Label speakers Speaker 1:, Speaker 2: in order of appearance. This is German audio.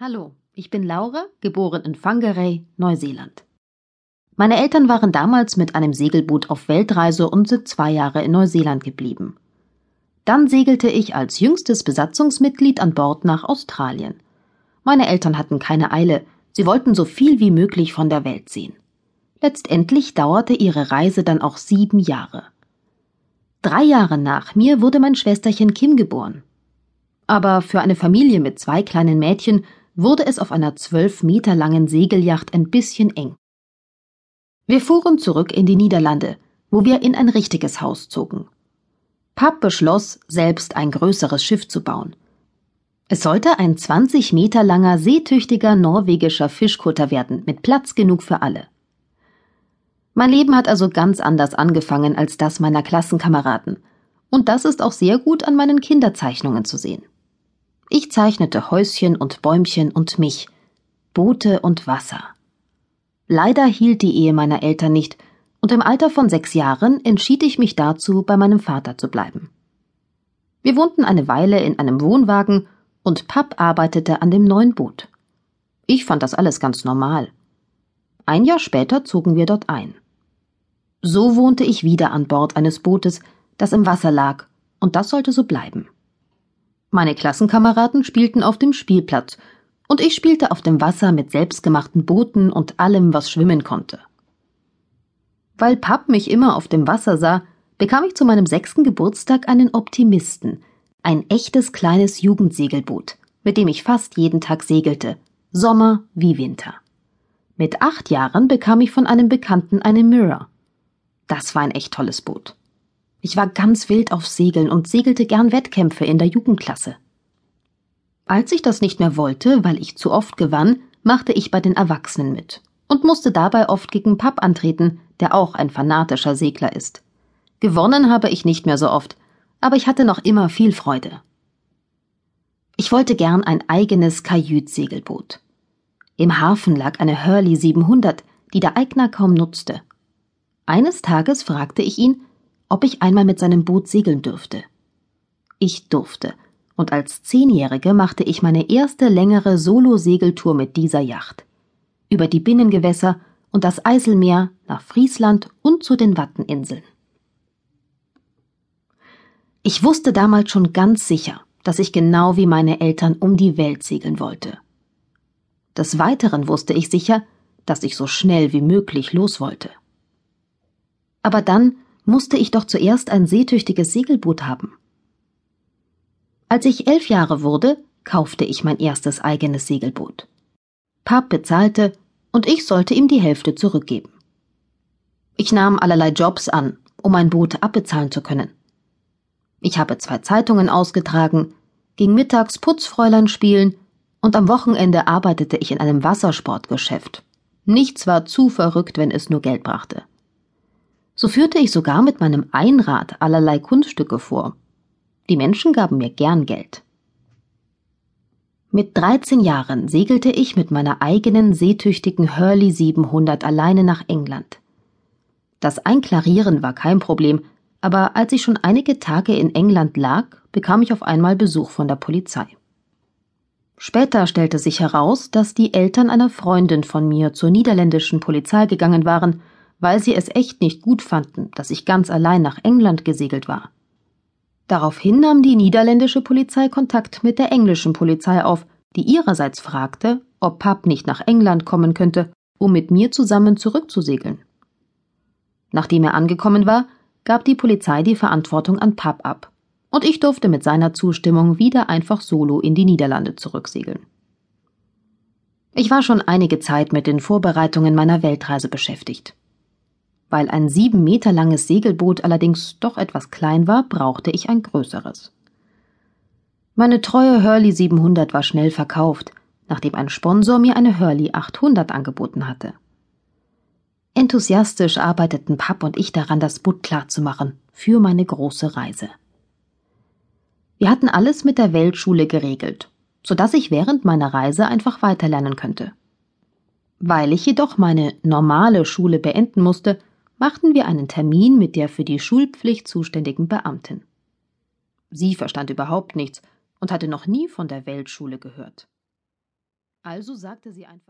Speaker 1: Hallo, ich bin Laura, geboren in Whangarei, Neuseeland. Meine Eltern waren damals mit einem Segelboot auf Weltreise und sind zwei Jahre in Neuseeland geblieben. Dann segelte ich als jüngstes Besatzungsmitglied an Bord nach Australien. Meine Eltern hatten keine Eile, sie wollten so viel wie möglich von der Welt sehen. Letztendlich dauerte ihre Reise dann auch sieben Jahre. Drei Jahre nach mir wurde mein Schwesterchen Kim geboren. Aber für eine Familie mit zwei kleinen Mädchen wurde es auf einer zwölf Meter langen Segelyacht ein bisschen eng. Wir fuhren zurück in die Niederlande, wo wir in ein richtiges Haus zogen. Papp beschloss, selbst ein größeres Schiff zu bauen. Es sollte ein 20 Meter langer, seetüchtiger norwegischer Fischkutter werden, mit Platz genug für alle. Mein Leben hat also ganz anders angefangen als das meiner Klassenkameraden. Und das ist auch sehr gut an meinen Kinderzeichnungen zu sehen. Ich zeichnete Häuschen und Bäumchen und mich, Boote und Wasser. Leider hielt die Ehe meiner Eltern nicht, und im Alter von sechs Jahren entschied ich mich dazu, bei meinem Vater zu bleiben. Wir wohnten eine Weile in einem Wohnwagen und Papp arbeitete an dem neuen Boot. Ich fand das alles ganz normal. Ein Jahr später zogen wir dort ein. So wohnte ich wieder an Bord eines Bootes, das im Wasser lag, und das sollte so bleiben. Meine Klassenkameraden spielten auf dem Spielplatz und ich spielte auf dem Wasser mit selbstgemachten Booten und allem, was schwimmen konnte. Weil Papp mich immer auf dem Wasser sah, bekam ich zu meinem sechsten Geburtstag einen Optimisten, ein echtes kleines Jugendsegelboot, mit dem ich fast jeden Tag segelte, Sommer wie Winter. Mit acht Jahren bekam ich von einem Bekannten eine Mirror. Das war ein echt tolles Boot. Ich war ganz wild auf Segeln und segelte gern Wettkämpfe in der Jugendklasse. Als ich das nicht mehr wollte, weil ich zu oft gewann, machte ich bei den Erwachsenen mit und musste dabei oft gegen Papp antreten, der auch ein fanatischer Segler ist. Gewonnen habe ich nicht mehr so oft, aber ich hatte noch immer viel Freude. Ich wollte gern ein eigenes Kajütsegelboot. Im Hafen lag eine Hurley 700, die der Eigner kaum nutzte. Eines Tages fragte ich ihn, ob ich einmal mit seinem Boot segeln dürfte. Ich durfte, und als Zehnjährige machte ich meine erste längere Solo-Segeltour mit dieser Yacht. Über die Binnengewässer und das Eiselmeer nach Friesland und zu den Watteninseln. Ich wusste damals schon ganz sicher, dass ich genau wie meine Eltern um die Welt segeln wollte. Des Weiteren wusste ich sicher, dass ich so schnell wie möglich los wollte. Aber dann musste ich doch zuerst ein seetüchtiges Segelboot haben. Als ich elf Jahre wurde, kaufte ich mein erstes eigenes Segelboot. Pap bezahlte und ich sollte ihm die Hälfte zurückgeben. Ich nahm allerlei Jobs an, um mein Boot abbezahlen zu können. Ich habe zwei Zeitungen ausgetragen, ging mittags Putzfräulein spielen und am Wochenende arbeitete ich in einem Wassersportgeschäft. Nichts war zu verrückt, wenn es nur Geld brachte. So führte ich sogar mit meinem Einrad allerlei Kunststücke vor. Die Menschen gaben mir gern Geld. Mit 13 Jahren segelte ich mit meiner eigenen seetüchtigen Hurley 700 alleine nach England. Das Einklarieren war kein Problem, aber als ich schon einige Tage in England lag, bekam ich auf einmal Besuch von der Polizei. Später stellte sich heraus, dass die Eltern einer Freundin von mir zur niederländischen Polizei gegangen waren weil sie es echt nicht gut fanden, dass ich ganz allein nach England gesegelt war. Daraufhin nahm die niederländische Polizei Kontakt mit der englischen Polizei auf, die ihrerseits fragte, ob Papp nicht nach England kommen könnte, um mit mir zusammen zurückzusegeln. Nachdem er angekommen war, gab die Polizei die Verantwortung an Papp ab, und ich durfte mit seiner Zustimmung wieder einfach solo in die Niederlande zurücksegeln. Ich war schon einige Zeit mit den Vorbereitungen meiner Weltreise beschäftigt. Weil ein sieben Meter langes Segelboot allerdings doch etwas klein war, brauchte ich ein größeres. Meine treue Hurley 700 war schnell verkauft, nachdem ein Sponsor mir eine Hurley 800 angeboten hatte. Enthusiastisch arbeiteten Papp und ich daran, das Boot klarzumachen für meine große Reise. Wir hatten alles mit der Weltschule geregelt, so dass ich während meiner Reise einfach weiterlernen könnte. Weil ich jedoch meine normale Schule beenden musste, machten wir einen Termin mit der für die Schulpflicht zuständigen Beamtin. Sie verstand überhaupt nichts und hatte noch nie von der Weltschule gehört. Also sagte sie einfach